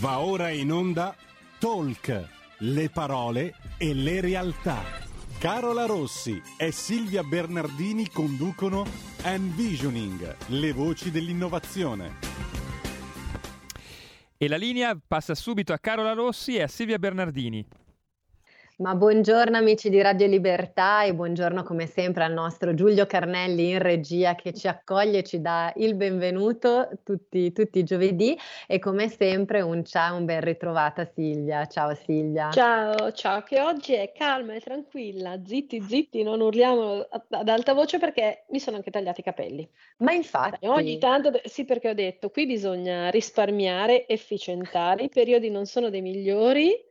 Va ora in onda Talk, le parole e le realtà. Carola Rossi e Silvia Bernardini conducono Envisioning, le voci dell'innovazione. E la linea passa subito a Carola Rossi e a Silvia Bernardini. Ma buongiorno amici di Radio Libertà e buongiorno come sempre al nostro Giulio Carnelli in regia che ci accoglie e ci dà il benvenuto tutti, tutti i giovedì e come sempre un ciao, un ben ritrovata Silvia. Ciao Silvia. Ciao, ciao, che oggi è calma e tranquilla, zitti, zitti, non urliamo ad alta voce perché mi sono anche tagliati i capelli. Ma infatti... Ogni tanto, sì perché ho detto, qui bisogna risparmiare, efficientare, i periodi non sono dei migliori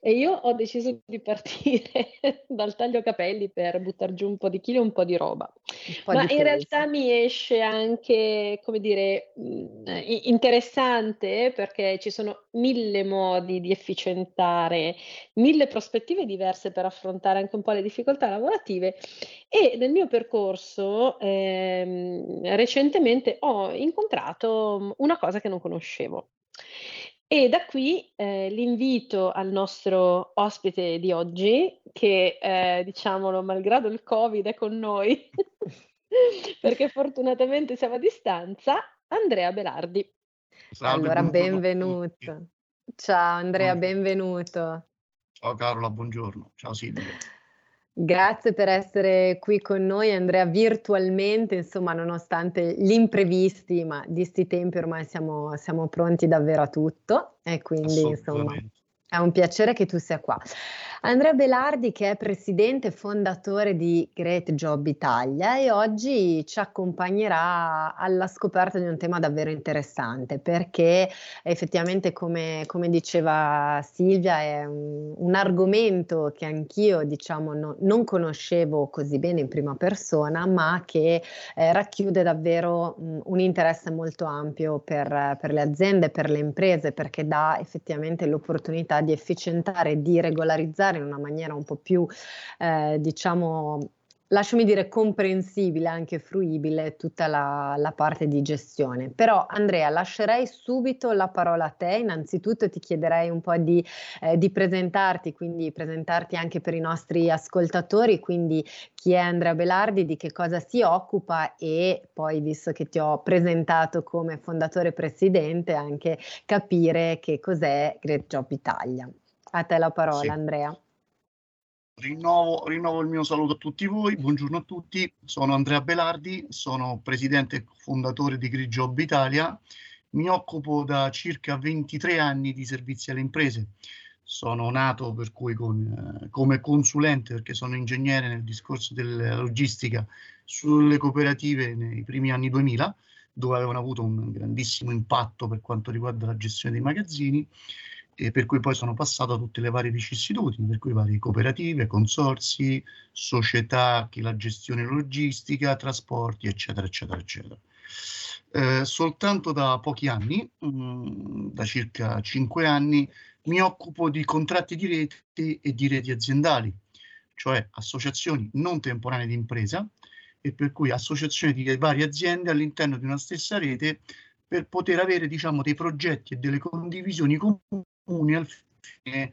e io ho deciso di partire dal taglio capelli per buttare giù un po' di chili e un po' di roba. Po Ma di in realtà mi esce anche, come dire, mh, interessante perché ci sono mille modi di efficientare, mille prospettive diverse per affrontare anche un po' le difficoltà lavorative e nel mio percorso ehm, recentemente ho incontrato una cosa che non conoscevo. E da qui eh, l'invito al nostro ospite di oggi, che eh, diciamolo, malgrado il Covid è con noi, perché fortunatamente siamo a distanza, Andrea Belardi. Salve, allora, benvenuto. Ciao Andrea, benvenuto. Ciao Carola, buongiorno. Ciao Silvia. Grazie per essere qui con noi Andrea virtualmente, insomma nonostante gli imprevisti, ma di sti tempi ormai siamo, siamo pronti davvero a tutto e quindi insomma è un piacere che tu sia qua. Andrea Belardi che è presidente e fondatore di Great Job Italia e oggi ci accompagnerà alla scoperta di un tema davvero interessante perché effettivamente come, come diceva Silvia è un, un, argomento che anch'io diciamo no, non conoscevo così bene in prima persona ma che eh, racchiude davvero mh, un interesse molto ampio per, per le aziende, per le imprese perché dà effettivamente l'opportunità di efficientare di regolarizzare in una maniera un po' più, eh, diciamo, lasciami dire, comprensibile, anche fruibile tutta la, la, parte di gestione. Però Andrea, lascerei subito la parola a te. Innanzitutto ti chiederei un po' di, eh, di presentarti, quindi presentarti anche per i nostri ascoltatori, quindi chi è Andrea Belardi, di che cosa si occupa e poi, visto che ti ho presentato come fondatore presidente, anche capire che cos'è Great Job Italia. A te la parola, sì. Andrea. Rinnovo, rinnovo, il mio saluto a tutti voi, buongiorno a tutti, sono Andrea Belardi, sono presidente e fondatore di Grigiob Italia, mi occupo da circa 23 anni di servizi alle imprese, sono nato per cui con, eh, come consulente perché sono ingegnere nel discorso della logistica sulle cooperative nei primi anni 2000 dove avevano avuto un grandissimo impatto per quanto riguarda la gestione dei magazzini e per cui poi sono passato a tutte le varie vicissitudini, per cui varie cooperative, consorsi, società, che la gestione logistica, trasporti, eccetera, eccetera, eccetera. Eh, soltanto da pochi anni, mh, mm, da circa cinque anni, mi occupo di contratti di rete e di reti aziendali, cioè associazioni non temporanee di impresa, e per cui associazioni di varie aziende all'interno di una stessa rete per poter avere diciamo, dei progetti e delle condivisioni comuni comuni al fine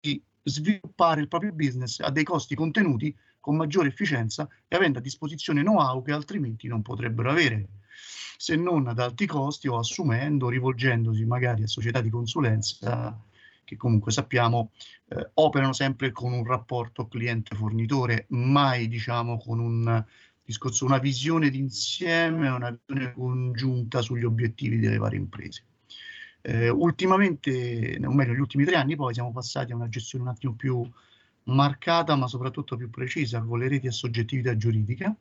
di sviluppare il proprio business a dei costi contenuti con maggiore efficienza e avendo a disposizione know-how che altrimenti non potrebbero avere, se non ad alti costi o assumendo, rivolgendosi magari a società di consulenza che comunque sappiamo eh, operano sempre con un rapporto cliente-fornitore, mai diciamo con un discorso, una visione d'insieme, una visione congiunta sugli obiettivi delle varie imprese. Eh, ultimamente, o meglio, negli ultimi tre anni poi siamo passati a una gestione un attimo più marcata, ma soprattutto più precisa con le reti a soggettività giuridica,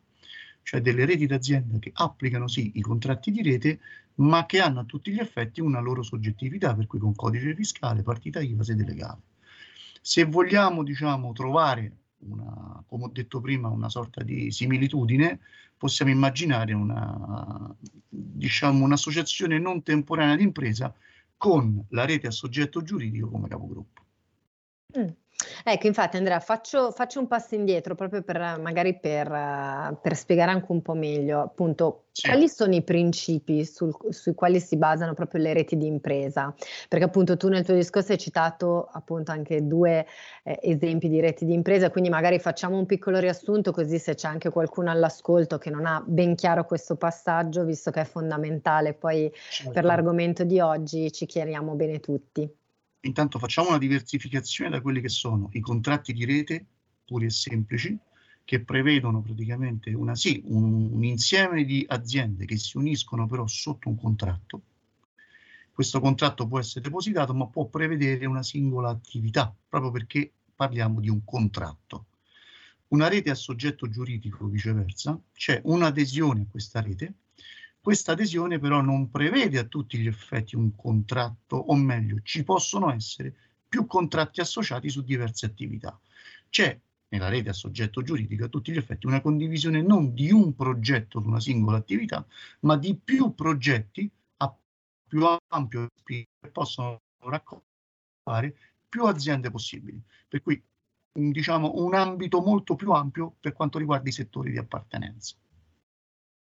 cioè delle reti d'azienda che applicano sì i contratti di rete, ma che hanno a tutti gli effetti una loro soggettività, per cui con codice fiscale, partita IVA, sede legale. Se vogliamo, diciamo, trovare una, come ho detto prima, una sorta di similitudine, possiamo immaginare una, diciamo, un'associazione non temporanea d'impresa con la rete a soggetto giuridico come capogruppo. Mm. Ecco, infatti Andrea, faccio, faccio, un passo indietro proprio per magari per, per spiegare anche un po' meglio, appunto, sì. quali sono i principi sul, sui quali si basano proprio le reti di impresa? Perché appunto tu nel tuo discorso hai citato appunto anche due eh, esempi di reti di impresa, quindi magari facciamo un piccolo riassunto così se c'è anche qualcuno all'ascolto che non ha ben chiaro questo passaggio, visto che è fondamentale poi certo. per l'argomento di oggi ci chiariamo bene tutti intanto facciamo una diversificazione da quelli che sono i contratti di rete puri e semplici, che prevedono praticamente una, sì, un, un insieme di aziende che si uniscono però sotto un contratto. Questo contratto può essere depositato, ma può prevedere una singola attività, proprio perché parliamo di un contratto. Una rete a soggetto giuridico, viceversa, c'è un'adesione a questa rete questa adesione però non prevede a tutti gli effetti un contratto, o meglio, ci possono essere più contratti associati su diverse attività. C'è nella rete a soggetto giuridico a tutti gli effetti una condivisione non di un progetto di una singola attività, ma di più progetti a più ampio che possono raccogliere più aziende possibili. Per cui diciamo un ambito molto più ampio per quanto riguarda i settori di appartenenza.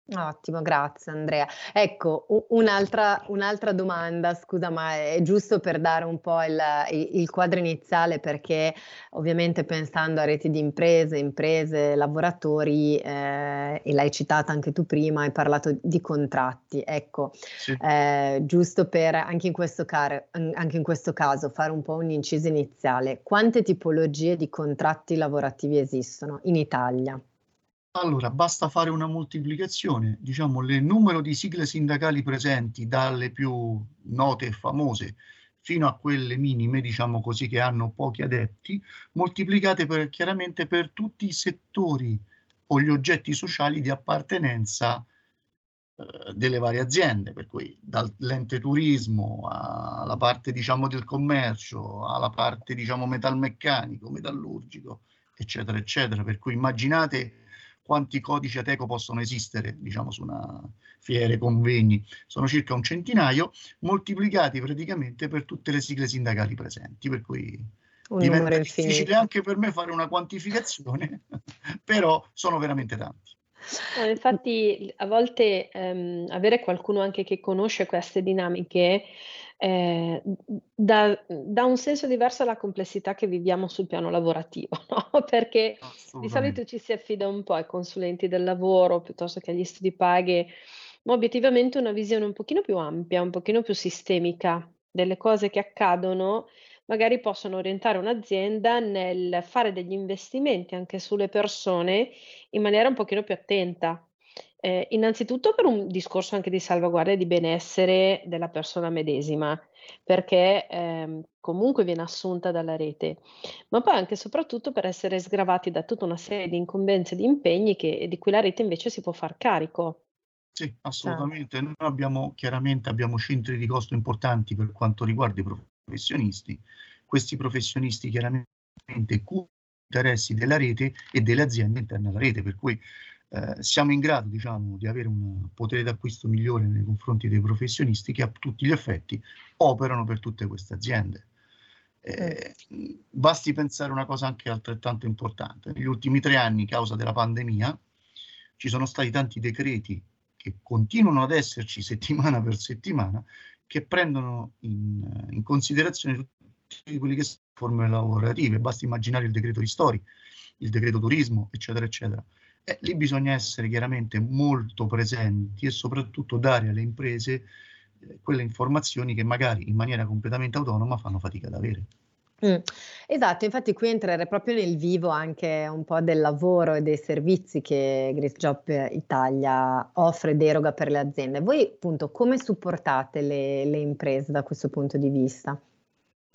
Ottimo, grazie Andrea. Ecco, un'altra, un'altra domanda, scusa, ma è giusto per dare un po' il, il, quadro iniziale perché ovviamente pensando a reti di imprese, imprese, lavoratori, eh, e l'hai citata anche tu prima, hai parlato di contratti. Ecco, sì. eh, giusto per anche in, questo car- anche in questo caso fare un po' un inciso iniziale, quante tipologie di contratti lavorativi esistono in Italia? Allora, basta fare una moltiplicazione, diciamo, il numero di sigle sindacali presenti, dalle più note e famose fino a quelle minime, diciamo così, che hanno pochi adepti, moltiplicate per, chiaramente per tutti i settori o gli oggetti sociali di appartenenza eh, delle varie aziende, per cui dall'ente turismo alla parte, diciamo, del commercio, alla parte, diciamo, metalmeccanico, metallurgico, eccetera, eccetera. Per cui immaginate quanti codici Ateco possono esistere, diciamo, su una fiere, convegni, sono circa un centinaio, moltiplicati praticamente per tutte le sigle sindacali presenti, per cui un diventa difficile anche per me fare una quantificazione, però sono veramente tanti. No, infatti a volte ehm, avere qualcuno anche che conosce queste dinamiche eh, dà, un senso diverso alla complessità che viviamo sul piano lavorativo, no? perché di solito ci si affida un po' ai consulenti del lavoro piuttosto che agli studi paghe, ma obiettivamente una visione un pochino più ampia, un pochino più sistemica delle cose che accadono magari possono orientare un'azienda nel fare degli investimenti anche sulle persone in maniera un pochino più attenta. Eh, innanzitutto per un discorso anche di salvaguardia di benessere della persona medesima, perché ehm, comunque viene assunta dalla rete, ma poi anche e soprattutto per essere sgravati da tutta una serie di incombenze e di impegni che, di cui la rete invece si può far carico. Sì, assolutamente. Noi abbiamo chiaramente abbiamo centri di costo importanti per quanto riguarda i professionisti. Questi professionisti chiaramente curano interessi della rete e delle aziende interne alla rete, per cui eh, siamo in grado diciamo, di avere un potere d'acquisto migliore nei confronti dei professionisti che a tutti gli effetti operano per tutte queste aziende. Eh, basti pensare una cosa anche altrettanto importante. Negli ultimi tre anni, causa della pandemia, ci sono stati tanti decreti che continuano ad esserci settimana per settimana, che prendono in, in considerazione tutti quelli che sono forme lavorative. Basti immaginare il decreto ristori, il decreto turismo, eccetera, eccetera. Eh, lì bisogna essere chiaramente molto presenti e soprattutto dare alle imprese eh, quelle informazioni che magari in maniera completamente autonoma fanno fatica ad avere. Mm, esatto, infatti qui entrerei proprio nel vivo anche un po' del lavoro e dei servizi che Grace Job Italia offre deroga per le aziende. Voi appunto come supportate le, le imprese da questo punto di vista?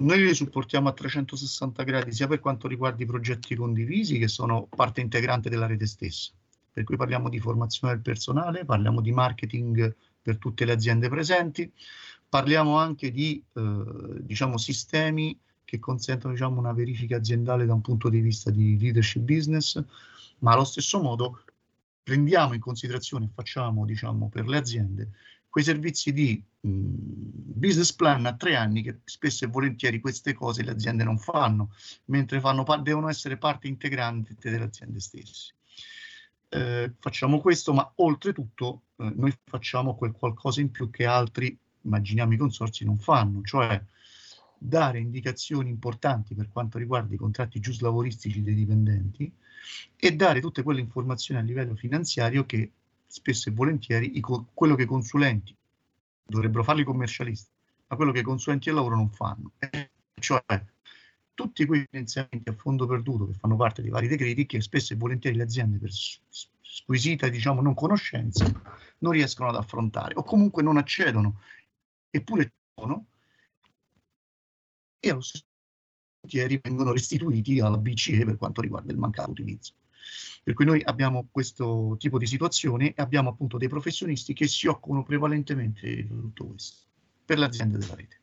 Noi li supportiamo a 360 gradi sia per quanto riguarda i progetti condivisi che sono parte integrante della rete stessa. Per cui parliamo di formazione del personale, parliamo di marketing per tutte le aziende presenti, parliamo anche di eh, diciamo, sistemi che consentono diciamo, una verifica aziendale da un punto di vista di leadership business, ma allo stesso modo prendiamo in considerazione e facciamo diciamo, per le aziende quei servizi di mh, business plan a tre anni che spesso e volentieri queste cose le aziende non fanno, mentre fanno, devono essere parte integrante delle aziende stesse. Eh, facciamo questo, ma oltretutto eh, noi facciamo quel qualcosa in più che altri, immaginiamo i consorsi, non fanno, cioè dare indicazioni importanti per quanto riguarda i contratti giuslavoristici dei dipendenti e dare tutte quelle informazioni a livello finanziario che spesso e volentieri i, quello che i consulenti dovrebbero fare i commercialisti, ma quello che i consulenti del lavoro non fanno, e cioè tutti quei finanziamenti a fondo perduto che fanno parte dei vari decreti che spesso e volentieri le aziende per squisita diciamo non conoscenza non riescono ad affrontare o comunque non accedono eppure sono e allo stesso tempo vengono restituiti alla BCE per quanto riguarda il mancato utilizzo. Per cui noi abbiamo questo tipo di situazione e abbiamo appunto dei professionisti che si occupano prevalentemente di tutto questo per l'azienda della rete.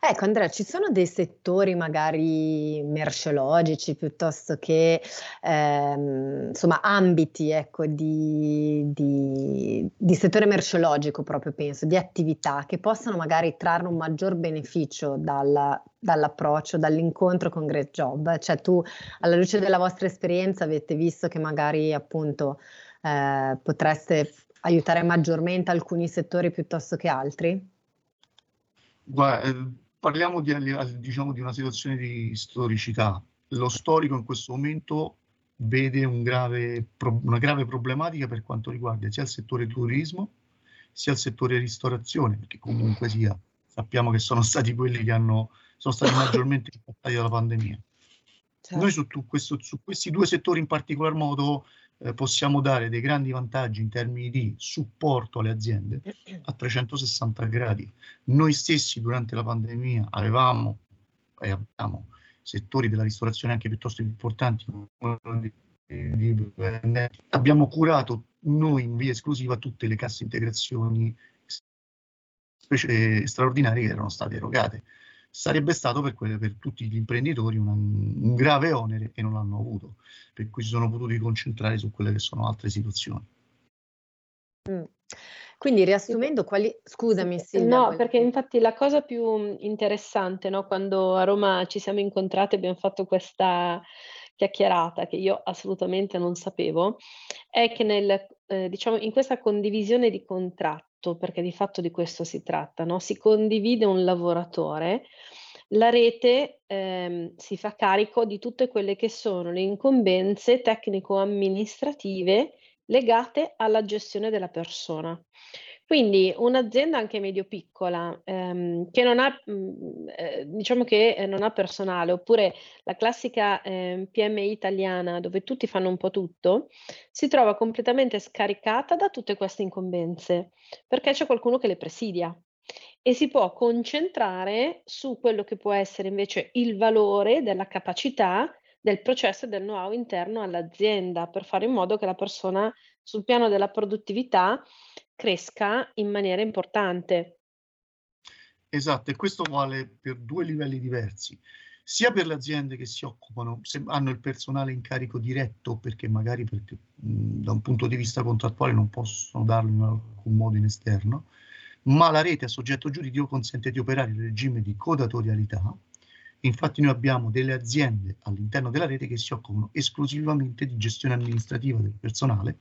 Ecco Andrea, ci sono dei settori magari merceologici piuttosto che ehm, insomma ambiti ecco, di, di, di, settore merceologico proprio penso, di attività che possano magari trarre un maggior beneficio dalla, dall'approccio, dall'incontro con Great Job. Cioè tu alla luce della vostra esperienza avete visto che magari appunto eh, potreste aiutare maggiormente alcuni settori piuttosto che altri? Guarda, eh, parliamo di, diciamo, di una situazione di storicità. Lo storico in questo momento vede un grave, una grave problematica per quanto riguarda sia il settore turismo sia il settore ristorazione, perché comunque sia, sappiamo che sono stati quelli che hanno, sono stati maggiormente impattati dalla pandemia. Certo. Noi su, questo, su, questi due settori in particolar modo eh, possiamo dare dei grandi vantaggi in termini di supporto alle aziende a 360 gradi. Noi stessi durante la pandemia avevamo e abbiamo settori della ristorazione anche piuttosto importanti abbiamo curato noi in via esclusiva tutte le casse integrazioni straordinarie che erano state erogate sarebbe stato per, quelle, per tutti gli imprenditori una, un grave onere e non l'hanno avuto, per cui si sono potuti concentrare su quelle che sono altre situazioni. Mm. Quindi riassumendo quali... Scusami Silvia. No, quali... perché infatti la cosa più interessante, no, quando a Roma ci siamo incontrati e abbiamo fatto questa chiacchierata che io assolutamente non sapevo, è che nel, eh, diciamo, in questa condivisione di contratti, fatto, perché di fatto di questo si tratta, no? si condivide un lavoratore, la rete ehm, si fa carico di tutte quelle che sono le incombenze tecnico-amministrative legate alla gestione della persona. Quindi un'azienda anche medio-piccola ehm, che non ha, mh, mm, eh, diciamo che eh, non ha personale, oppure la classica eh, PMI italiana dove tutti fanno un po' tutto, si trova completamente scaricata da tutte queste incombenze, perché c'è qualcuno che le presidia e si può concentrare su quello che può essere invece il valore della capacità del processo e del know-how interno all'azienda per fare in modo che la persona sul piano della produttività cresca in maniera importante. Esatto, e questo vale per due livelli diversi, sia per le aziende che si occupano, se hanno il personale in carico diretto, perché magari perché, mh, da un punto di vista contrattuale non possono darlo in alcun modo in esterno, ma la rete a soggetto giuridico consente di operare il regime di codatorialità. Infatti noi abbiamo delle aziende all'interno della rete che si occupano esclusivamente di gestione amministrativa del personale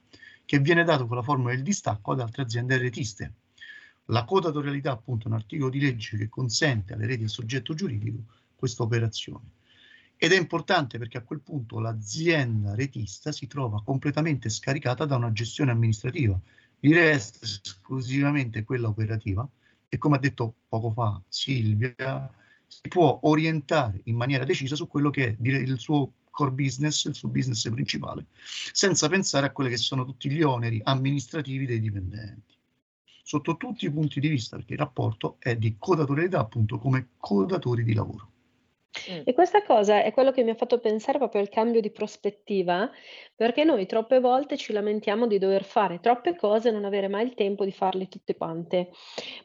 che viene dato con la formula del distacco ad altre aziende retiste. La codatorialità appunto è un articolo di legge che consente alle reti a soggetto giuridico questa operazione. Ed è importante perché a quel punto l'azienda retista si trova completamente scaricata da una gestione amministrativa, gli resta esclusivamente quella operativa e come ha detto poco fa Silvia, si può orientare in maniera decisa su quello che è il suo core business, il suo business principale, senza pensare a quelli che sono tutti gli oneri amministrativi dei dipendenti. Sotto tutti i punti di vista, perché il rapporto è di codatorialità appunto come codatori di lavoro. Mm. E questa cosa è quello che mi ha fatto pensare proprio al cambio di prospettiva, perché noi troppe volte ci lamentiamo di dover fare troppe cose e non avere mai il tempo di farle tutte quante.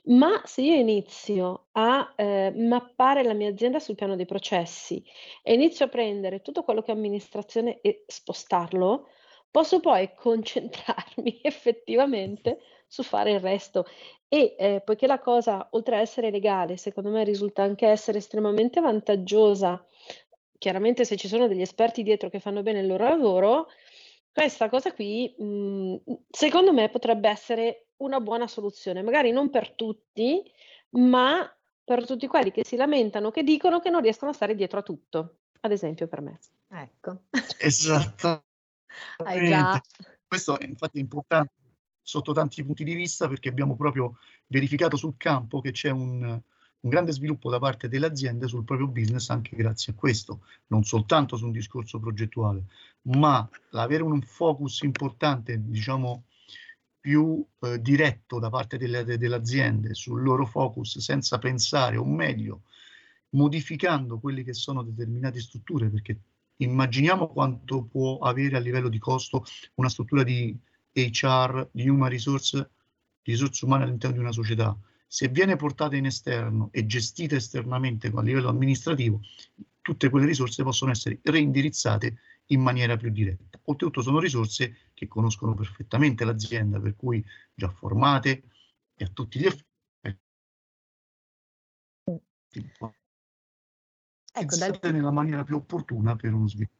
Ma se io inizio a eh, mappare la mia azienda sul piano dei processi e inizio a prendere tutto quello che è amministrazione e spostarlo, posso poi concentrarmi effettivamente su fare il resto. E eh, poiché la cosa, oltre a essere legale, secondo me risulta anche essere estremamente vantaggiosa, chiaramente se ci sono degli esperti dietro che fanno bene il loro lavoro, questa cosa qui, mh, mhmm, secondo me potrebbe essere una buona soluzione, magari non per tutti, ma per tutti quelli che si lamentano, che dicono che non riescono a stare dietro a tutto, ad esempio per me. Ecco. Esatto. Hai già... Questo è infatti importante sotto tanti punti di vista perché abbiamo proprio verificato sul campo che c'è un, un grande sviluppo da parte delle aziende sul proprio business anche grazie a questo, non soltanto su un discorso progettuale, ma l'avere un focus importante, diciamo, più eh, diretto da parte delle, delle aziende sul loro focus senza pensare, o meglio, modificando quelle che sono determinate strutture, perché immaginiamo quanto può avere a livello di costo una struttura di HR, di human resource, risorse umane all'interno di una società. Se viene portata in esterno e gestita esternamente a livello amministrativo, tutte quelle risorse possono essere reindirizzate in maniera più diretta. Oltretutto sono risorse che conoscono perfettamente l'azienda, per cui già formate e a tutti gli effetti. Ecco, dal... nella maniera più opportuna per uno sviluppo.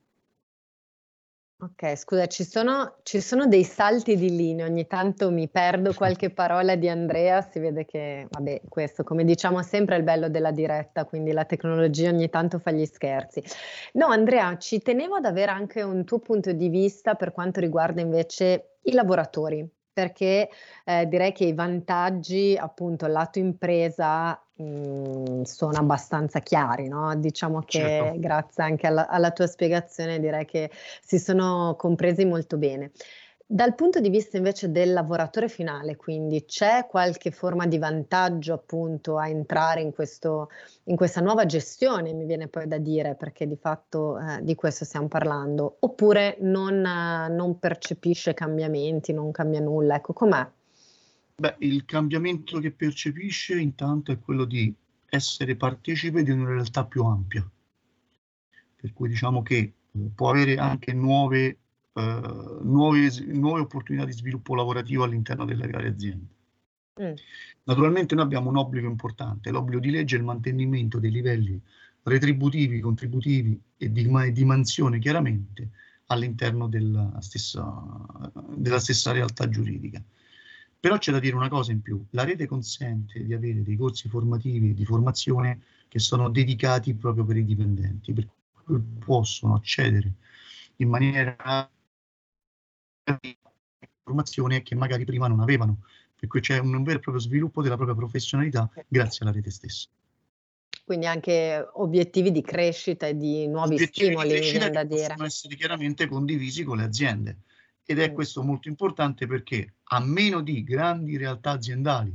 Ok, scusa, ci sono, ci sono, dei salti di linea, ogni tanto mi perdo qualche parola di Andrea, si vede che, vabbè, questo come diciamo sempre è il bello della diretta, quindi la tecnologia ogni tanto fa gli scherzi. No, Andrea, ci tenevo ad avere anche un tuo punto di vista per quanto riguarda invece i lavoratori, perché eh, direi che i vantaggi, appunto, lato impresa mh, mhmm, sono abbastanza chiari, no? Diciamo che certo. grazie anche alla, alla tua spiegazione direi che si sono compresi molto bene. Dal punto di vista invece del lavoratore finale, quindi c'è qualche forma di vantaggio appunto a entrare in, questo, in questa nuova gestione, mi viene poi da dire, perché di fatto eh, di questo stiamo parlando, oppure non, eh, non, percepisce cambiamenti, non cambia nulla, ecco com'è? Beh, il cambiamento che percepisce intanto è quello di essere partecipe di una realtà più ampia, per cui diciamo che eh, può avere anche nuove eh, nuove, nuove, opportunità di sviluppo lavorativo all'interno delle varie aziende. Mm. Naturalmente noi abbiamo un obbligo importante, l'obbligo di legge e il mantenimento dei livelli retributivi, contributivi e di, di mansione chiaramente all'interno della stessa, della stessa realtà giuridica. Però c'è da dire una cosa in più, la rete consente di avere dei corsi formativi di formazione che sono dedicati proprio per i dipendenti, per cui possono accedere in maniera informazioni che magari prima non avevano, per cui c'è un vero e proprio sviluppo della propria professionalità grazie alla rete stessa. Quindi anche obiettivi di crescita e di nuovi obiettivi stimoli, di crescita da dire. possono essere chiaramente condivisi con le aziende. Ed è questo molto importante perché a meno di grandi realtà aziendali,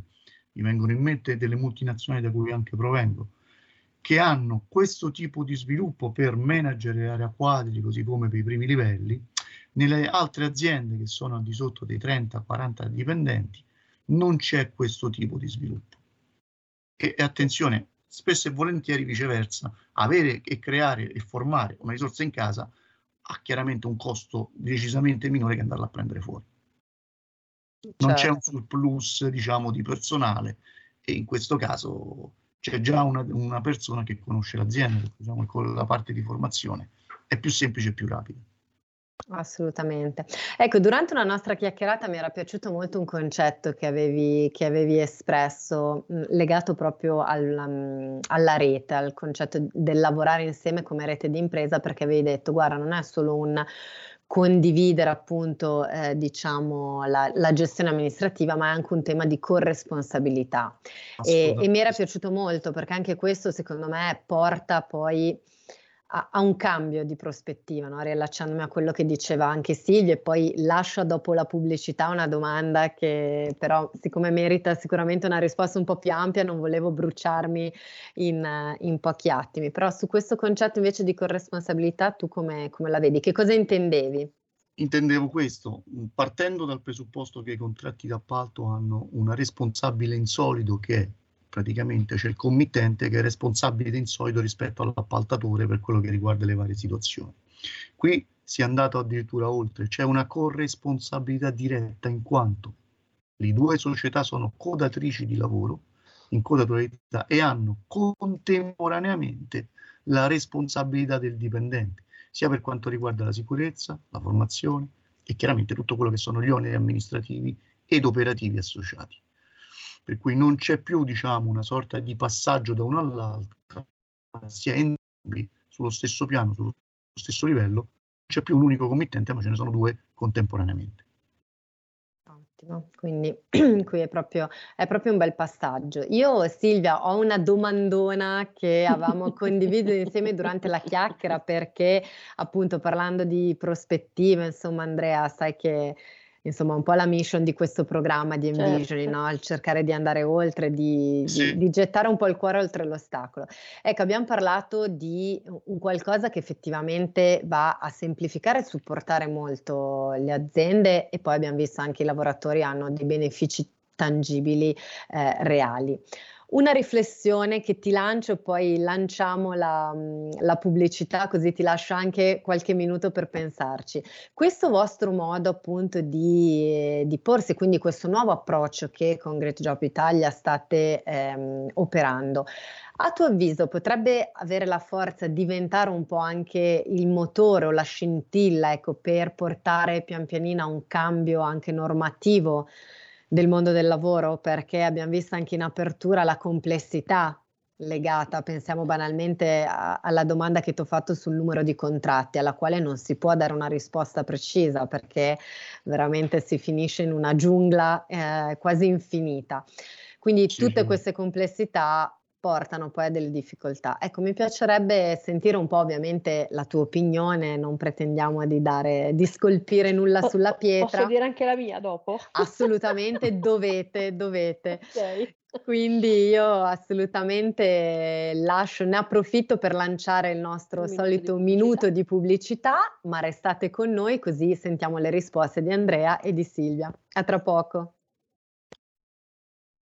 mi vengono in mente delle multinazionali da cui anche provengo, che hanno questo tipo di sviluppo per manager e area quadri, così come per i primi livelli, nelle altre aziende che sono al di sotto dei 30-40 dipendenti non c'è questo tipo di sviluppo. E, e attenzione, spesso e volentieri viceversa, avere e creare e formare una risorsa in casa ha chiaramente un costo decisamente minore che andarla a prendere fuori. Non c'è un certo. surplus, diciamo, di personale e in questo caso c'è già una, una persona che conosce l'azienda, diciamo, con la parte di formazione è più semplice e più rapida. Assolutamente. Ecco, durante una nostra chiacchierata mi era piaciuto molto un concetto che avevi, che avevi espresso, mh, legato proprio alla, mh, alla, rete, al concetto del lavorare insieme come rete di impresa, perché avevi detto, guarda, non è solo un condividere appunto, eh, diciamo, la, la, gestione amministrativa, ma è anche un tema di corresponsabilità. E, e mi era piaciuto molto perché anche questo, secondo me, porta poi a, a un cambio di prospettiva, no? riallacciandomi a quello che diceva anche Silvia e poi lascio dopo la pubblicità una domanda che però siccome merita sicuramente una risposta un po' più ampia non volevo bruciarmi in, in pochi attimi, però su questo concetto invece di corresponsabilità tu come, come la vedi? Che cosa intendevi? Intendevo questo, partendo dal presupposto che i contratti d'appalto hanno una responsabile insolido che è praticamente c'è il committente che è responsabile in solito rispetto all'appaltatore per quello che riguarda le varie situazioni. Qui si è andato addirittura oltre, c'è una corresponsabilità diretta in quanto Le due società sono codatrici di lavoro in codatorialità e hanno contemporaneamente la responsabilità del dipendente, sia per quanto riguarda la sicurezza, la formazione e chiaramente tutto quello che sono gli oneri amministrativi ed operativi associati. Per cui non c'è più, diciamo, una sorta di passaggio da uno all'altro, si è entrambi sullo stesso piano, sullo stesso livello, non c'è più un unico committente, ma ce ne sono due contemporaneamente. Ottimo, quindi qui è proprio, è proprio un bel passaggio. Io, Silvia, ho una domandona che avevamo condiviso insieme durante la chiacchiera perché appunto parlando di prospettive, insomma Andrea, sai che insomma un po' la mission di questo programma di Envisioning, certo. no? il cercare di andare oltre, di, sì. di, di, gettare un po' il cuore oltre l'ostacolo. Ecco, abbiamo parlato di un qualcosa che effettivamente va a semplificare e supportare molto le aziende e poi abbiamo visto anche i lavoratori hanno dei benefici tangibili eh, reali una riflessione che ti lancio poi lanciamo la, mm, la, pubblicità così ti lascio anche qualche minuto per pensarci. Questo vostro modo appunto di, di porsi, quindi questo nuovo approccio che con Great Job Italia state ehm, operando, a tuo avviso potrebbe avere la forza di diventare un po' anche il motore o la scintilla ecco, per portare pian pianino a un cambio anche normativo? Del mondo del lavoro perché abbiamo visto anche in apertura la complessità legata, pensiamo banalmente a, alla domanda che ti ho fatto sul numero di contratti, alla quale non si può dare una risposta precisa perché veramente si finisce in una giungla eh, quasi infinita. Quindi tutte queste complessità portano poi a delle difficoltà. Ecco, mi piacerebbe sentire un po' ovviamente la tua opinione, non pretendiamo di dare, di scolpire nulla sulla pietra. Posso dire anche la mia dopo? Assolutamente, dovete, dovete. Okay. Quindi io assolutamente lascio, ne approfitto per lanciare il nostro minuto solito di minuto di pubblicità, ma restate con noi così sentiamo le risposte di Andrea e di Silvia. A tra poco.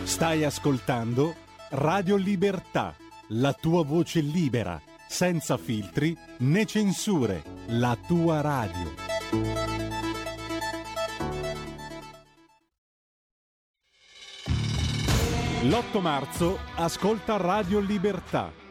Stai ascoltando Radio Libertà, la tua voce libera, senza filtri né censure, la tua radio. L'8 marzo ascolta Radio Libertà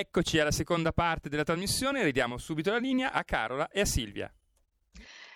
Eccoci alla seconda parte della trasmissione, ridiamo subito la linea a Carola e a Silvia.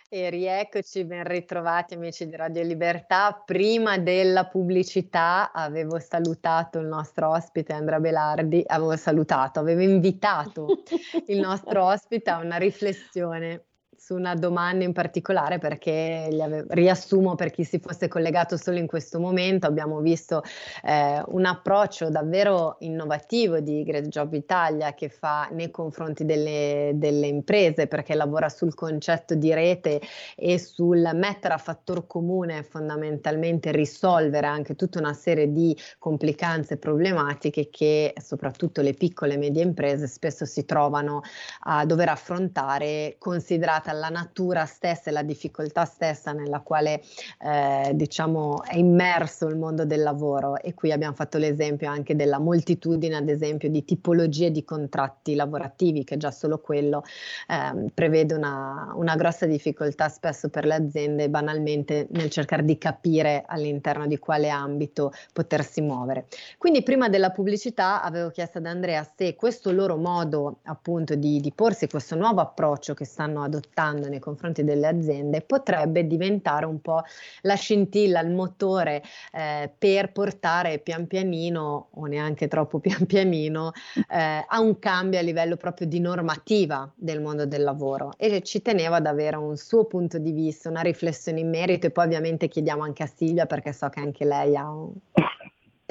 E rieccoci, ben ritrovati amici di Radio Libertà. Prima della pubblicità avevo salutato il nostro ospite Andrea Belardi, avevo salutato, avevo invitato il nostro ospite a una riflessione su una domanda in particolare perché ave- riassumo per chi si fosse collegato solo in questo momento, abbiamo visto eh, un approccio davvero innovativo di Great Job Italia che fa nei confronti delle, delle imprese perché lavora sul concetto di rete e sul mettere a fattor comune fondamentalmente risolvere anche tutta una serie di complicanze e problematiche che soprattutto le piccole e medie imprese spesso si trovano a dover affrontare considerata la natura stessa e la difficoltà stessa nella quale eh, diciamo è immerso il mondo del lavoro e qui abbiamo fatto l'esempio anche della moltitudine ad esempio di tipologie di contratti lavorativi che già solo quello eh, prevede una, una grossa difficoltà spesso per le aziende banalmente nel cercare di capire all'interno di quale ambito potersi muovere. Quindi prima della pubblicità avevo chiesto ad Andrea se questo loro modo appunto di, di porsi, questo nuovo approccio che stanno adottando portando nei confronti delle aziende potrebbe diventare un po' la scintilla, il motore eh, per portare pian pianino o neanche troppo pian pianino eh, a un cambio a livello proprio di normativa del mondo del lavoro e ci tenevo ad avere un suo punto di vista, una riflessione in merito e poi ovviamente chiediamo anche a Silvia perché so che anche lei ha un,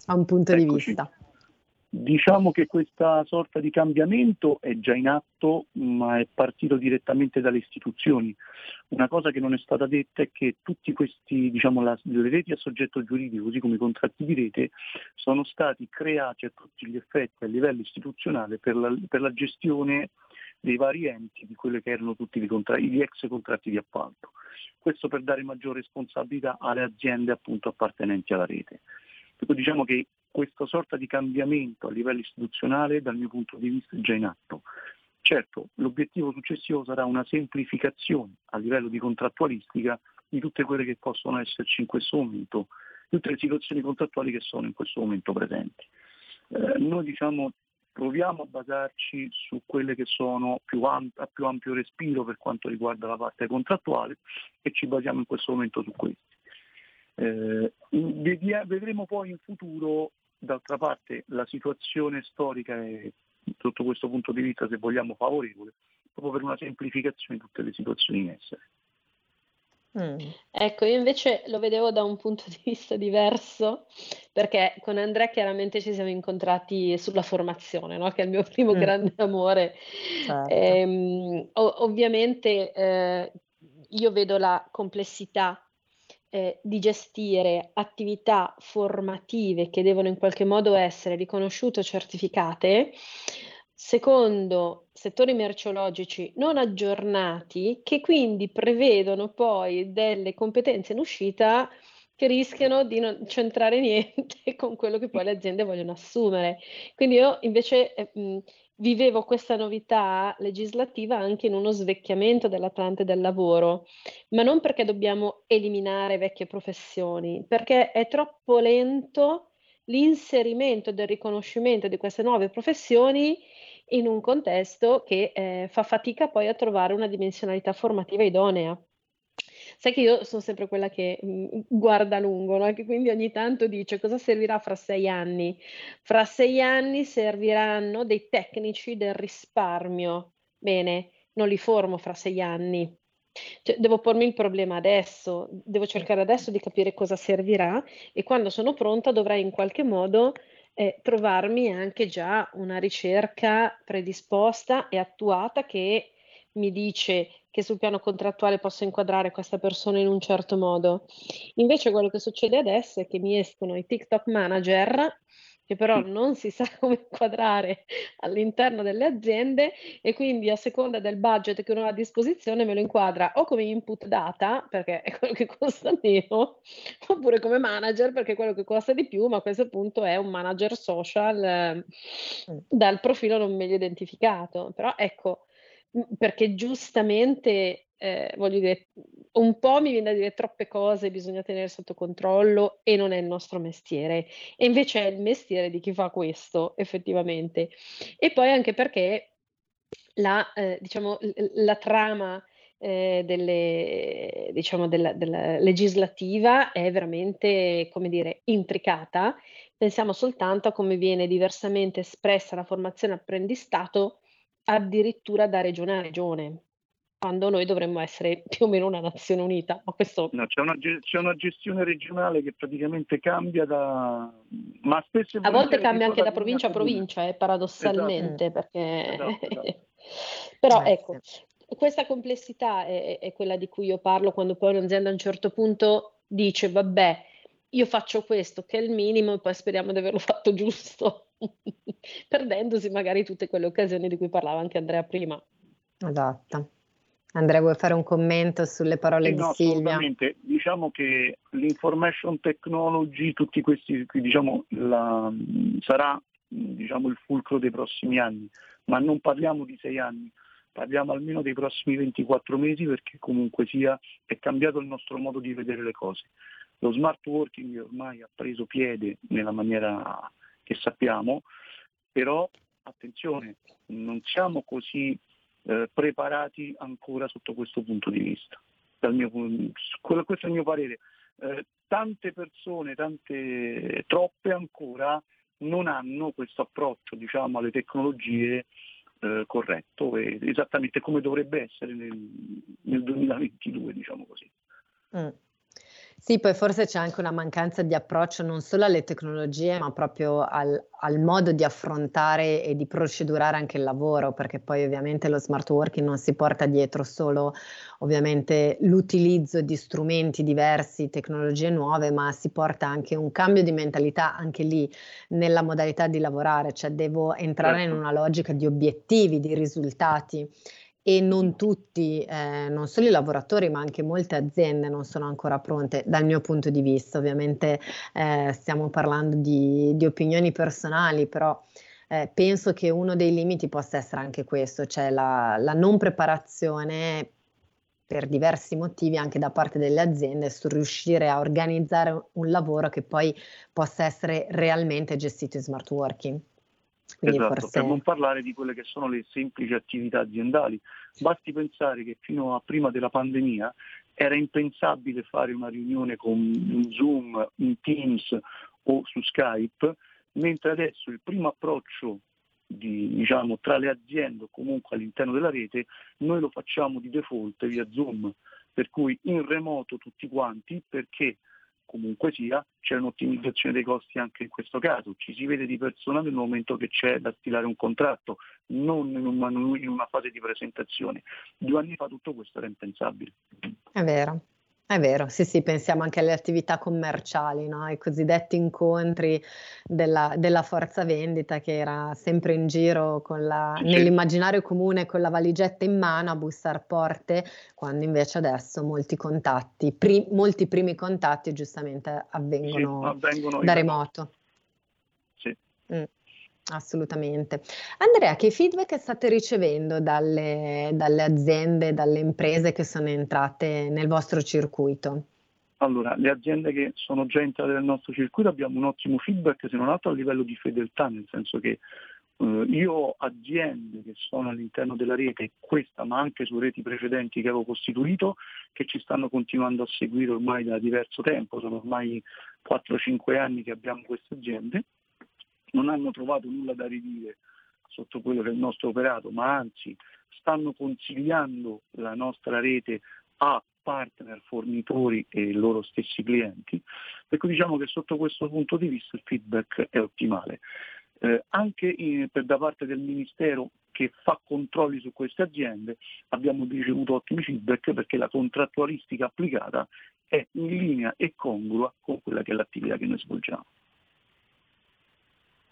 ha un punto Eccoci. di vista. Diciamo che questa sorta di cambiamento è già in atto, ma è partito direttamente dalle istituzioni. Una cosa che non è stata detta è che questi, diciamo, le reti a soggetto giuridico, così come i contratti di rete, sono stati creati a tutti gli effetti a livello istituzionale per la, per la gestione dei vari enti di quelli che erano tutti gli, contratti, gli ex contratti di appalto. Questo per dare maggiore responsabilità alle aziende appunto appartenenti alla rete. Ecco, diciamo che questa sorta di cambiamento a livello istituzionale dal mio punto di vista è già in atto. Certo, l'obiettivo successivo sarà una semplificazione a livello di contrattualistica di tutte quelle che possono esserci in questo momento, tutte le situazioni contrattuali che sono in questo momento presenti. Eh, noi diciamo proviamo a basarci su quelle che sono più amp- a più ampio respiro per quanto riguarda la parte contrattuale e ci basiamo in questo momento su questi. Eh, vedremo poi in futuro D'altra parte la situazione storica è sotto questo punto di vista, se vogliamo, favorevole, proprio per una semplificazione di tutte le situazioni in essere. Mm. Ecco, io invece lo vedevo da un punto di vista diverso, perché con Andrea chiaramente ci siamo incontrati sulla formazione, no? che è il mio primo mm. grande amore. Certo. Ehm, ov- ovviamente eh, io vedo la complessità eh, di gestire attività formative che devono in qualche modo essere riconosciute o certificate, secondo settori merceologici non aggiornati che quindi prevedono poi delle competenze in uscita che rischiano di non centrare niente con quello che poi le aziende vogliono assumere. Quindi io invece eh, vivevo questa novità legislativa anche in uno svecchiamento dell'Atlante del lavoro, ma non perché dobbiamo eliminare vecchie professioni, perché è troppo lento l'inserimento del riconoscimento di queste nuove professioni in un contesto che eh, fa fatica poi a trovare una dimensionalità formativa idonea. Sai che io sono sempre quella che mh, mm, guarda lungo, no? che quindi ogni tanto dice cosa servirà fra sei anni. Fra sei anni serviranno dei tecnici del risparmio. Bene, non li formo fra sei anni. Cioè, devo pormi il problema adesso, devo cercare adesso di capire cosa servirà e quando sono pronta dovrei in qualche modo eh, trovarmi anche già una ricerca predisposta e attuata che mi dice che sul piano contrattuale posso inquadrare questa persona in un certo modo. Invece quello che succede adesso è che mi escono i TikTok manager che però non si sa come inquadrare all'interno delle aziende e quindi a seconda del budget che uno ha a disposizione me lo inquadra o come input data perché è quello che costa meno oppure come manager perché è quello che costa di più ma a questo punto è un manager social eh, dal profilo non meglio identificato. Però ecco perché giustamente, ehm, voglio dire, un po' mi viene da dire troppe cose bisogna tenere sotto controllo e non è il nostro mestiere. E invece è il mestiere di chi fa questo effettivamente. E poi anche perché la, ehm, diciamo, la trama, ehm, delle diciamo della della legislativa è veramente, come dire, intricata. Pensiamo soltanto a come viene diversamente espressa la formazione apprendistato addirittura da regione a regione, quando noi dovremmo essere più o meno una nazione unita. Ma questo... no, c'è, una, c'è, una, gestione regionale che praticamente cambia da... Ma spesso a volte cambia anche da provincia a provincia, eh, paradossalmente, esatto. perché... Esatto, esatto. Però ecco, questa complessità è, è, quella di cui io parlo quando poi un'azienda a un certo punto dice vabbè, io faccio questo che è il minimo e poi speriamo di averlo fatto giusto. perdendosi magari tutte quelle occasioni di cui parlava anche Andrea prima. Esatto. Andrea, vuoi fare un commento sulle parole sì, di no, Silvia? Assolutamente. Diciamo che l'information technology, tutti questi, diciamo, la, sarà diciamo, il fulcro dei prossimi anni, ma non parliamo di sei anni, parliamo almeno dei prossimi 24 mesi perché comunque sia è cambiato il nostro modo di vedere le cose. Lo smart working ormai ha preso piede nella maniera che sappiamo, però attenzione, non siamo così eh, preparati ancora sotto questo punto di vista. Mio, questo è il mio parere. Eh, tante persone, tante, troppe ancora, non hanno questo approccio diciamo, alle tecnologie eh, corretto esattamente come dovrebbe essere nel, nel 2022, diciamo così. Mm. Sì, poi forse c'è anche una mancanza di approccio non solo alle tecnologie, ma proprio al, al, modo di affrontare e di procedurare anche il lavoro, perché poi ovviamente lo smart working non si porta dietro solo ovviamente l'utilizzo di strumenti diversi, tecnologie nuove, ma si porta anche un cambio di mentalità anche lì nella modalità di lavorare, cioè devo entrare certo. in una logica di obiettivi, di risultati e non tutti, eh, non solo i lavoratori, ma anche molte aziende non sono ancora pronte dal mio punto di vista. Ovviamente eh, stiamo parlando di, di, opinioni personali, però eh, penso che uno dei limiti possa essere anche questo, cioè la, la non preparazione per diversi motivi anche da parte delle aziende su riuscire a organizzare un lavoro che poi possa essere realmente gestito in smart working. Quindi esatto, forse... per non parlare di quelle che sono le semplici attività aziendali. Basti pensare che fino a prima della pandemia era impensabile fare una riunione con un Zoom, un Teams o su Skype, mentre adesso il primo approccio di, diciamo, tra le aziende o comunque all'interno della rete noi lo facciamo di default via Zoom, per cui in remoto tutti quanti perché comunque sia, c'è un'ottimizzazione dei costi anche in questo caso. Ci si vede di persona nel momento che c'è da stilare un contratto, non in una, in una fase di presentazione. Due anni fa tutto questo era impensabile. È vero. È vero, sì, sì, pensiamo anche alle attività commerciali, no? ai cosiddetti incontri della, della, forza vendita che era sempre in giro la, nell'immaginario comune con la valigetta in mano a bussare porte, quando invece adesso molti contatti, pri, molti primi contatti giustamente avvengono, sì, avvengono da remoto. Sì. Mm. Assolutamente. Andrea, che feedback state ricevendo dalle, dalle aziende, dalle imprese che sono entrate nel vostro circuito? Allora, le aziende che sono già entrate nel nostro circuito abbiamo un ottimo feedback, se non altro a livello di fedeltà, nel senso che eh, io ho aziende che sono all'interno della rete, questa ma anche su reti precedenti che avevo costituito, che ci stanno continuando a seguire ormai da diverso tempo, sono ormai 4-5 anni che abbiamo queste aziende non hanno trovato nulla da ridire sotto quello che è il nostro operato, ma anzi stanno consigliando la nostra rete a partner, fornitori e i loro stessi clienti. Per cui diciamo che sotto questo punto di vista il feedback è ottimale. Eh, anche in, per, da parte del Ministero che fa controlli su queste aziende abbiamo ricevuto ottimi feedback perché la contrattualistica applicata è in linea e congrua con quella che è l'attività che noi svolgiamo.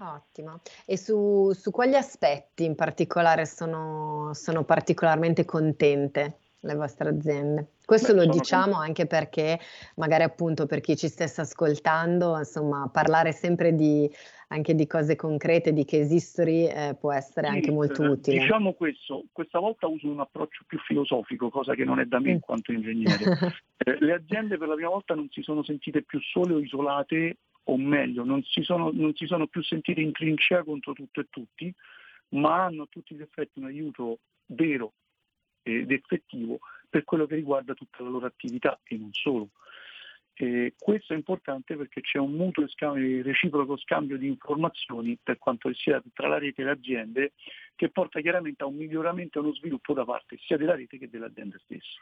Ottimo. E su, su quali aspetti in particolare sono, sono particolarmente contente le vostre aziende? Questo Beh, lo diciamo con... anche perché magari appunto per chi ci stesse ascoltando, insomma, parlare sempre di, anche di cose concrete, di case history eh, può essere sì, anche molto eh, utile. Diciamo questo, questa volta uso un approccio più filosofico, cosa che non è da me in mm. quanto ingegnere. eh, le aziende per la prima volta non si sono sentite più sole o isolate o meglio, non si sono, non si sono più sentiti in trincea contro tutto e tutti, ma hanno a tutti gli effetti un aiuto vero ed effettivo per quello che riguarda tutta la loro attività e non solo. E questo è importante perché c'è un mutuo scambio, reciproco scambio di informazioni per quanto sia tra la rete e le aziende che porta chiaramente a un miglioramento e uno sviluppo da parte sia della rete che dell'azienda stessa.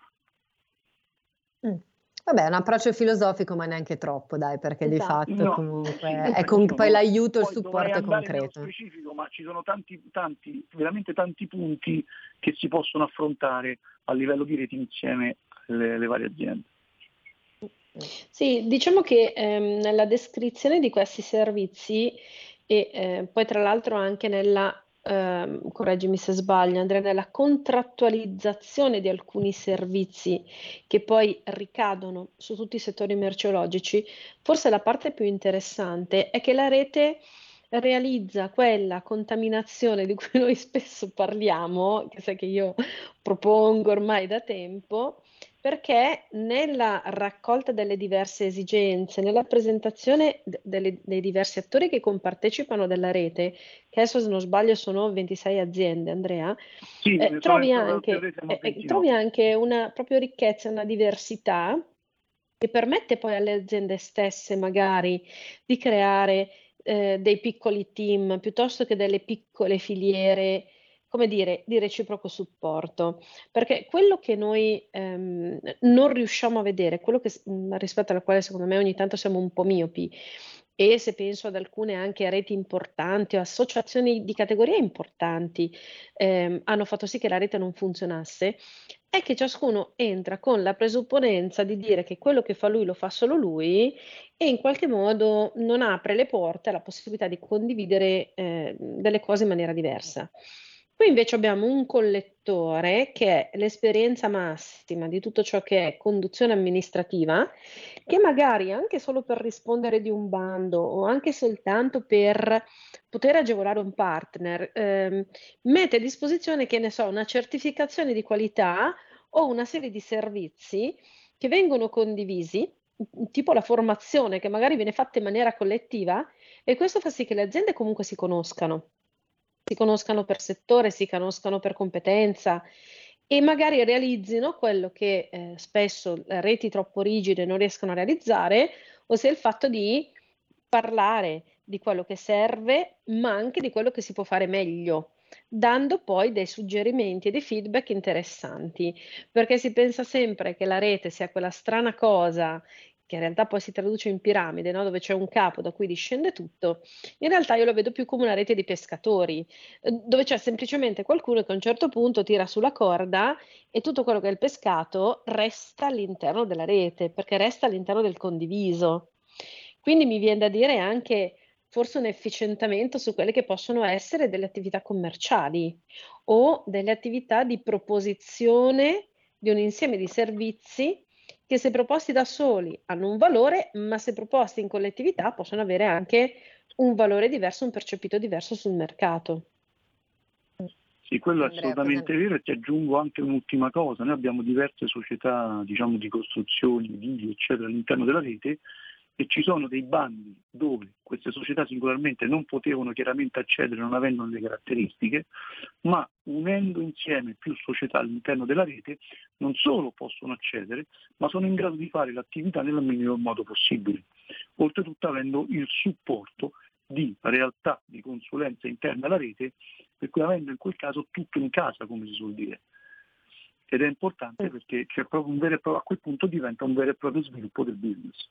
Mm. Vabbè, è un approccio filosofico, ma neanche troppo, dai, perché esatto. di fatto no. comunque è con, poi l'aiuto e il supporto è concreto. specifico, ma ci sono tanti, tanti, veramente tanti punti che si possono affrontare a livello di reti insieme alle, alle varie aziende. Sì, diciamo che ehm, nella descrizione di questi servizi e eh, poi tra l'altro anche nella ehm, correggimi se sbaglio, Andrea, nella contrattualizzazione di alcuni servizi che poi ricadono su tutti i settori merceologici, forse la parte più interessante è che la rete realizza quella contaminazione di cui noi spesso parliamo, che sai che io propongo ormai da tempo, perché nella raccolta delle diverse esigenze, nella presentazione delle, dei diversi attori che compartecipano della rete, che adesso se non sbaglio sono 26 aziende, Andrea, sì, eh, trovi, anche, eh, trovi anche una proprio ricchezza, una diversità che permette poi alle aziende stesse magari di creare eh, dei piccoli team piuttosto che delle piccole filiere come dire, di reciproco supporto, perché quello che noi ehm, non riusciamo a vedere, quello che, rispetto alla quale secondo me ogni tanto siamo un po' miopi, e se penso ad alcune anche reti importanti o associazioni di categoria importanti ehm, hanno fatto sì che la rete non funzionasse, è che ciascuno entra con la presupponenza di dire che quello che fa lui lo fa solo lui e in qualche modo non apre le porte alla possibilità di condividere eh, delle cose in maniera diversa. Qui invece abbiamo un collettore che è l'esperienza massima di tutto ciò che è conduzione amministrativa, che magari anche solo per rispondere di un bando o anche soltanto per poter agevolare un partner, ehm, mette a disposizione, che ne so, una certificazione di qualità o una serie di servizi che vengono condivisi, tipo la formazione che magari viene fatta in maniera collettiva e questo fa sì che le aziende comunque si conoscano si conoscano per settore, si conoscano per competenza e magari realizzino quello che eh, spesso reti troppo rigide non riescono a realizzare, ossia il fatto di parlare di quello che serve, ma anche di quello che si può fare meglio, dando poi dei suggerimenti e dei feedback interessanti, perché si pensa sempre che la rete sia quella strana cosa che in realtà poi si traduce in piramide, no? dove c'è un capo da cui discende tutto, in realtà io lo vedo più come una rete di pescatori, eh, dove c'è semplicemente qualcuno che a un certo punto tira sulla corda e tutto quello che è il pescato resta all'interno della rete, perché resta all'interno del condiviso. Quindi mi viene da dire anche forse un efficientamento su quelle che possono essere delle attività commerciali o delle attività di proposizione di un insieme di servizi che se proposti da soli hanno un valore, ma se proposti in collettività possono avere anche un valore diverso, un percepito diverso sul mercato. Sì, quello è assolutamente vero e ti aggiungo anche un'ultima cosa. Noi abbiamo diverse società diciamo, di costruzioni, video, eccetera, all'interno della rete e ci sono dei bandi dove queste società singolarmente non potevano chiaramente accedere non avendo le caratteristiche, ma unendo insieme più società all'interno della rete non solo possono accedere, ma sono in grado di fare l'attività nel miglior modo possibile, oltretutto avendo il supporto di realtà di consulenza interna alla rete, per cui avendo in quel caso tutto in casa, come si suol dire. Ed è importante perché proprio, a quel punto diventa un vero e proprio sviluppo del business.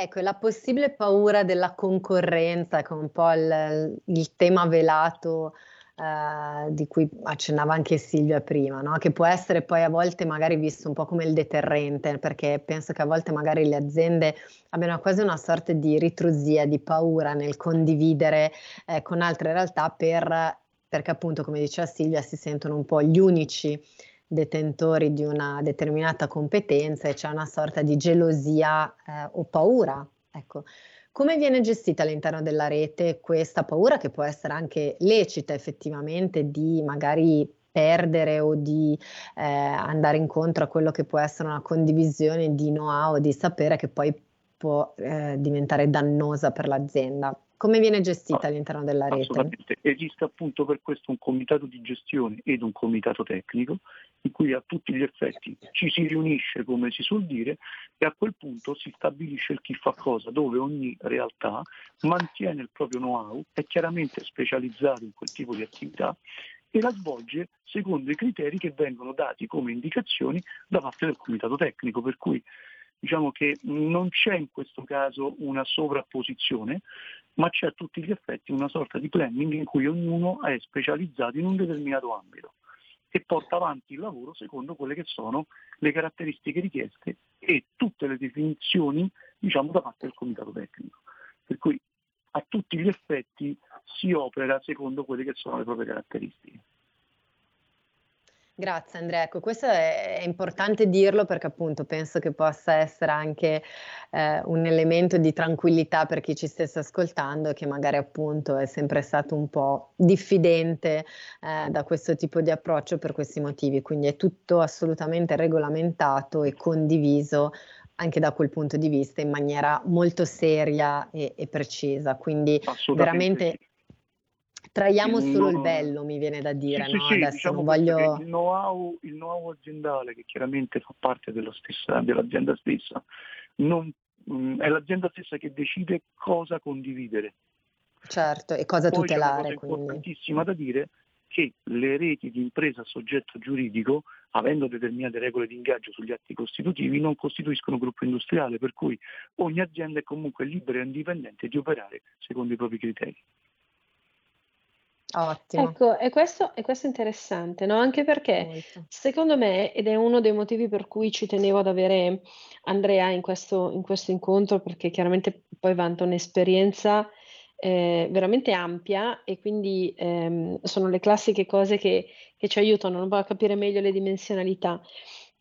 Ecco, la possibile paura della concorrenza, che è un po' il, il tema velato eh, di cui accennava anche Silvia prima, no? che può essere poi a volte magari visto un po' come il deterrente, perché penso che a volte magari le aziende abbiano quasi una sorta di ritrusia, di paura nel condividere eh, con altre realtà per, perché appunto, come diceva Silvia, si sentono un po' gli unici detentori di una determinata competenza e c'è una sorta di gelosia eh, o paura. Ecco. Come viene gestita all'interno della rete questa paura che può essere anche lecita effettivamente di magari perdere o di eh, andare incontro a quello che può essere una condivisione di know-how, di sapere che poi può eh, diventare dannosa per l'azienda? Come viene gestita all'interno della rete? Esiste appunto per questo un comitato di gestione ed un comitato tecnico in cui a tutti gli effetti ci si riunisce, come si suol dire, e a quel punto si stabilisce il chi fa cosa, dove ogni realtà mantiene il proprio know-how, è chiaramente specializzato in quel tipo di attività e la svolge secondo i criteri che vengono dati come indicazioni da parte del comitato tecnico, per cui diciamo che non c'è in questo caso una sovrapposizione, ma c'è a tutti gli effetti una sorta di planning in cui ognuno è specializzato in un determinato ambito e porta avanti il lavoro secondo quelle che sono le caratteristiche richieste e tutte le definizioni diciamo, da parte del comitato tecnico. Per cui a tutti gli effetti si opera secondo quelle che sono le proprie caratteristiche. Grazie Andrea, ecco questo è, è, importante dirlo perché appunto penso che possa essere anche eh, un elemento di tranquillità per chi ci stesse ascoltando che magari appunto è sempre stato un po' diffidente eh, da questo tipo di approccio per questi motivi, quindi è tutto assolutamente regolamentato e condiviso anche da quel punto di vista in maniera molto seria e, e precisa, quindi veramente traiamo solo il bello, mi viene da dire. Sì, no? sì, Adesso diciamo non voglio... Il know-how, il know-how, aziendale, che chiaramente fa parte stessa, dell'azienda stessa, non, mm, è l'azienda stessa che decide cosa condividere. Certo, e cosa Poi tutelare. Cosa importantissima da dire che le reti di impresa a soggetto giuridico, avendo determinate regole di ingaggio sugli atti costitutivi, non costituiscono gruppo industriale, per cui ogni azienda è comunque libera e indipendente di operare secondo i propri criteri. Ottimo. Ecco, e questo, e questo è interessante, no? Anche perché Molto. secondo me, ed è uno dei motivi per cui ci tenevo ad avere Andrea in questo, in questo incontro, perché chiaramente poi vanta un'esperienza eh, veramente ampia e quindi ehm, sono le classiche cose che, che ci aiutano a capire meglio le dimensionalità.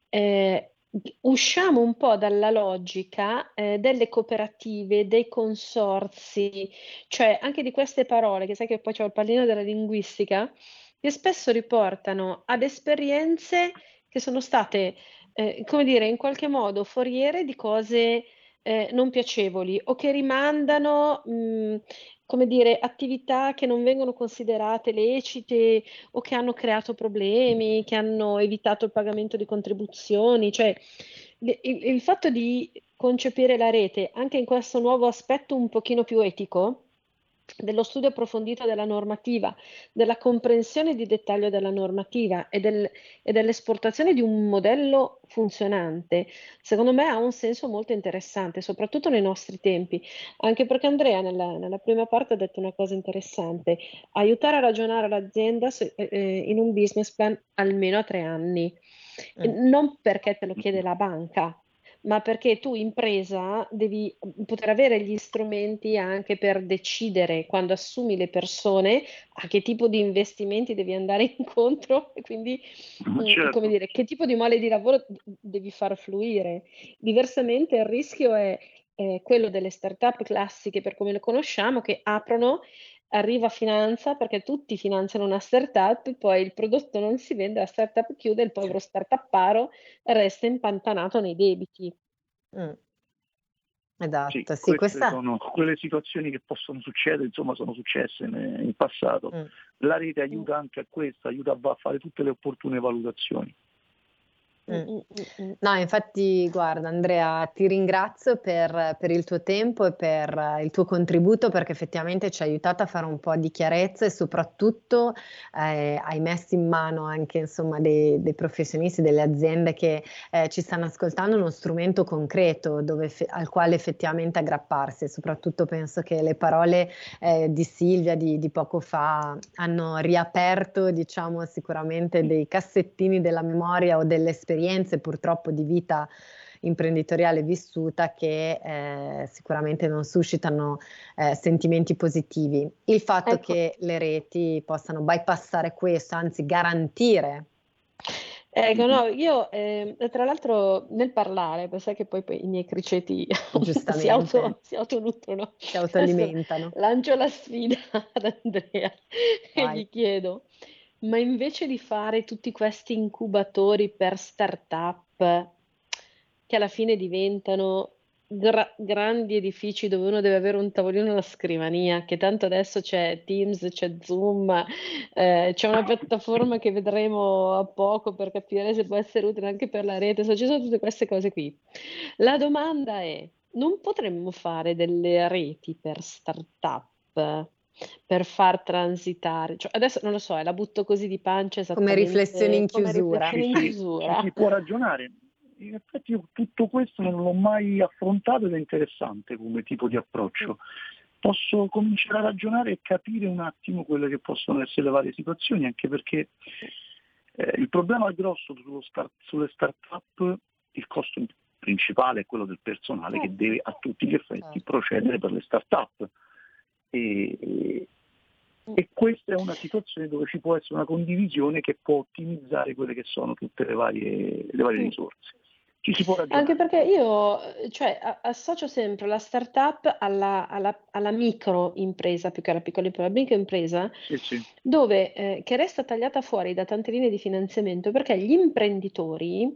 Eh, usciamo un po' dalla logica eh, delle cooperative, dei consorzi, cioè anche di queste parole, che sai che poi c'è il pallino della linguistica, che spesso riportano ad esperienze che sono state, eh, come dire, in qualche modo foriere di cose eh, non piacevoli o che rimandano mh, come dire, attività che non vengono considerate lecite o che hanno creato problemi, che hanno evitato il pagamento di contribuzioni, cioè il, il fatto di concepire la rete anche in questo nuovo aspetto un pochino più etico, dello studio approfondito della normativa, della comprensione di dettaglio della normativa e, del, e, dell'esportazione di un modello funzionante, secondo me ha un senso molto interessante, soprattutto nei nostri tempi, anche perché Andrea nella, nella prima parte ha detto una cosa interessante, aiutare a ragionare l'azienda su, eh, eh in un business plan almeno a tre anni, mm. non perché te lo chiede la banca, ma perché tu impresa devi poter avere gli strumenti anche per decidere quando assumi le persone a che tipo di investimenti devi andare incontro e quindi mm, certo. come dire, che tipo di male di lavoro devi far fluire. Diversamente il rischio è, è quello delle start-up classiche per come le conosciamo che aprono arriva finanza perché tutti finanziano una startup, poi il prodotto non si vende, la startup chiude, il povero startupparo resta impantanato nei debiti. Mm. Esatto, sì, sì questa... sono quelle situazioni che possono succedere, insomma sono successe in passato. Mm. La rete aiuta anche a questo, aiuta a fare tutte le opportune valutazioni. Mm. mm, mm. No, infatti, guarda, Andrea, ti ringrazio per, per, il tuo tempo e per il tuo contributo perché effettivamente ci ha aiutato a fare un po' di chiarezza e soprattutto eh, hai messo in mano anche insomma, dei, dei professionisti, delle aziende che eh, ci stanno ascoltando uno strumento concreto dove, al quale effettivamente aggrapparsi. E soprattutto penso che le parole eh, di Silvia di, di poco fa hanno riaperto, diciamo, sicuramente dei cassettini della memoria o delle esperienze esperienze purtroppo di vita imprenditoriale vissuta che eh, sicuramente non suscitano eh, sentimenti positivi. Il fatto ecco. che le reti possano bypassare questo, anzi garantire. Ecco, no, io eh, tra l'altro nel parlare, sai che poi, poi, i miei criceti si, auto, si autonutrono, si autoalimentano. Adesso lancio la sfida ad Andrea Vai. e gli chiedo, ma invece di fare tutti questi incubatori per startup che alla fine diventano gra- grandi edifici dove uno deve avere un tavolino e una scrivania, che tanto adesso c'è Teams, c'è Zoom, eh, c'è una piattaforma che vedremo a poco per capire se può essere utile anche per la rete, so, ci sono tutte queste cose qui. La domanda è, non potremmo fare delle reti per startup? Per far transitare. Cioè, adesso non lo so, la butto così di pancia come riflessioni in chiusura. Riflessioni in chiusura. Si può ragionare. In effetti io tutto questo non l'ho mai affrontato ed è interessante come tipo di approccio. Posso cominciare a ragionare e capire un attimo quelle che possono essere le varie situazioni, anche perché eh, il problema grosso start, sulle start-up, il costo principale è quello del personale che deve a tutti gli effetti certo. procedere per le start-up e, E questa è una situazione dove ci può essere una condivisione che può ottimizzare quelle che sono tutte le varie, le varie risorse ci si può ragionare. Anche perché io cioè, associo sempre la startup alla, alla, alla micro impresa più che alla piccola impresa, la microimpresa, sì, sì. dove eh, che resta tagliata fuori da tante linee di finanziamento perché gli imprenditori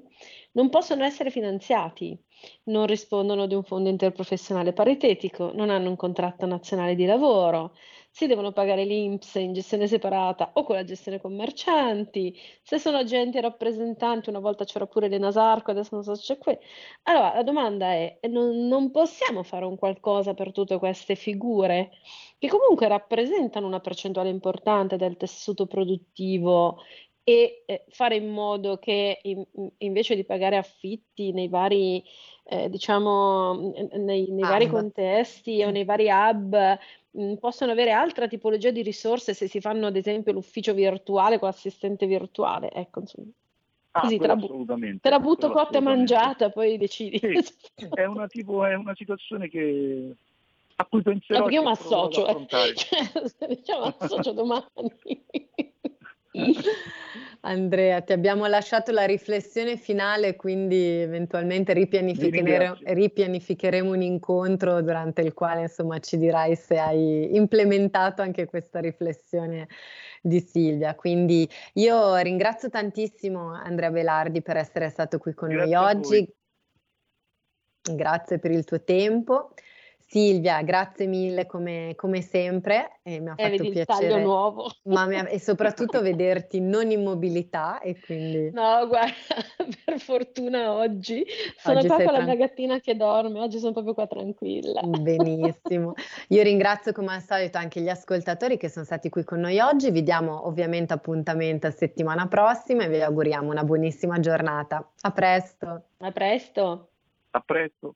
non possono essere finanziati, non rispondono di un fondo interprofessionale paritetico, non hanno un contratto nazionale di lavoro, si devono pagare l'INPS in gestione separata o con la gestione commercianti, se sono agenti e rappresentanti, una volta c'era pure l'Enasarco, adesso non so se c'è qui. Allora, la domanda è, non, non possiamo fare un qualcosa per tutte queste figure che comunque rappresentano una percentuale importante del tessuto produttivo e eh, fare in modo che in, invece di pagare affitti nei vari, eh, diciamo, nei, nei vari contesti o nei vari hub mh, mm, possono avere altra tipologia di risorse se si fanno ad esempio l'ufficio virtuale con l'assistente virtuale. Ecco, insomma. Ah, Così te la, bu- te la butto cotta e mangiata, poi decidi. Sì, è, una tipo, è una situazione che a cui penserò. No, perché io mi associo, eh. cioè, diciamo associo domani. Andrea, ti abbiamo lasciato la riflessione finale, quindi eventualmente ripianificheremo, ripianificheremo, un incontro durante il quale insomma, ci dirai se hai implementato anche questa riflessione di Silvia. Quindi io ringrazio tantissimo Andrea Velardi per essere stato qui con Grazie noi oggi. Grazie per il tuo tempo. Silvia, grazie mille come, come sempre, e mi ha eh, fatto piacere. nuovo. Ma ha, e soprattutto vederti non in mobilità e quindi... No, guarda, per fortuna oggi sono oggi qua con tran... la mia gattina che dorme, oggi sono proprio qua tranquilla. Benissimo. Io ringrazio come al solito anche gli ascoltatori che sono stati qui con noi oggi, vi diamo ovviamente appuntamento a settimana prossima e vi auguriamo una buonissima giornata. A presto. A presto. A presto.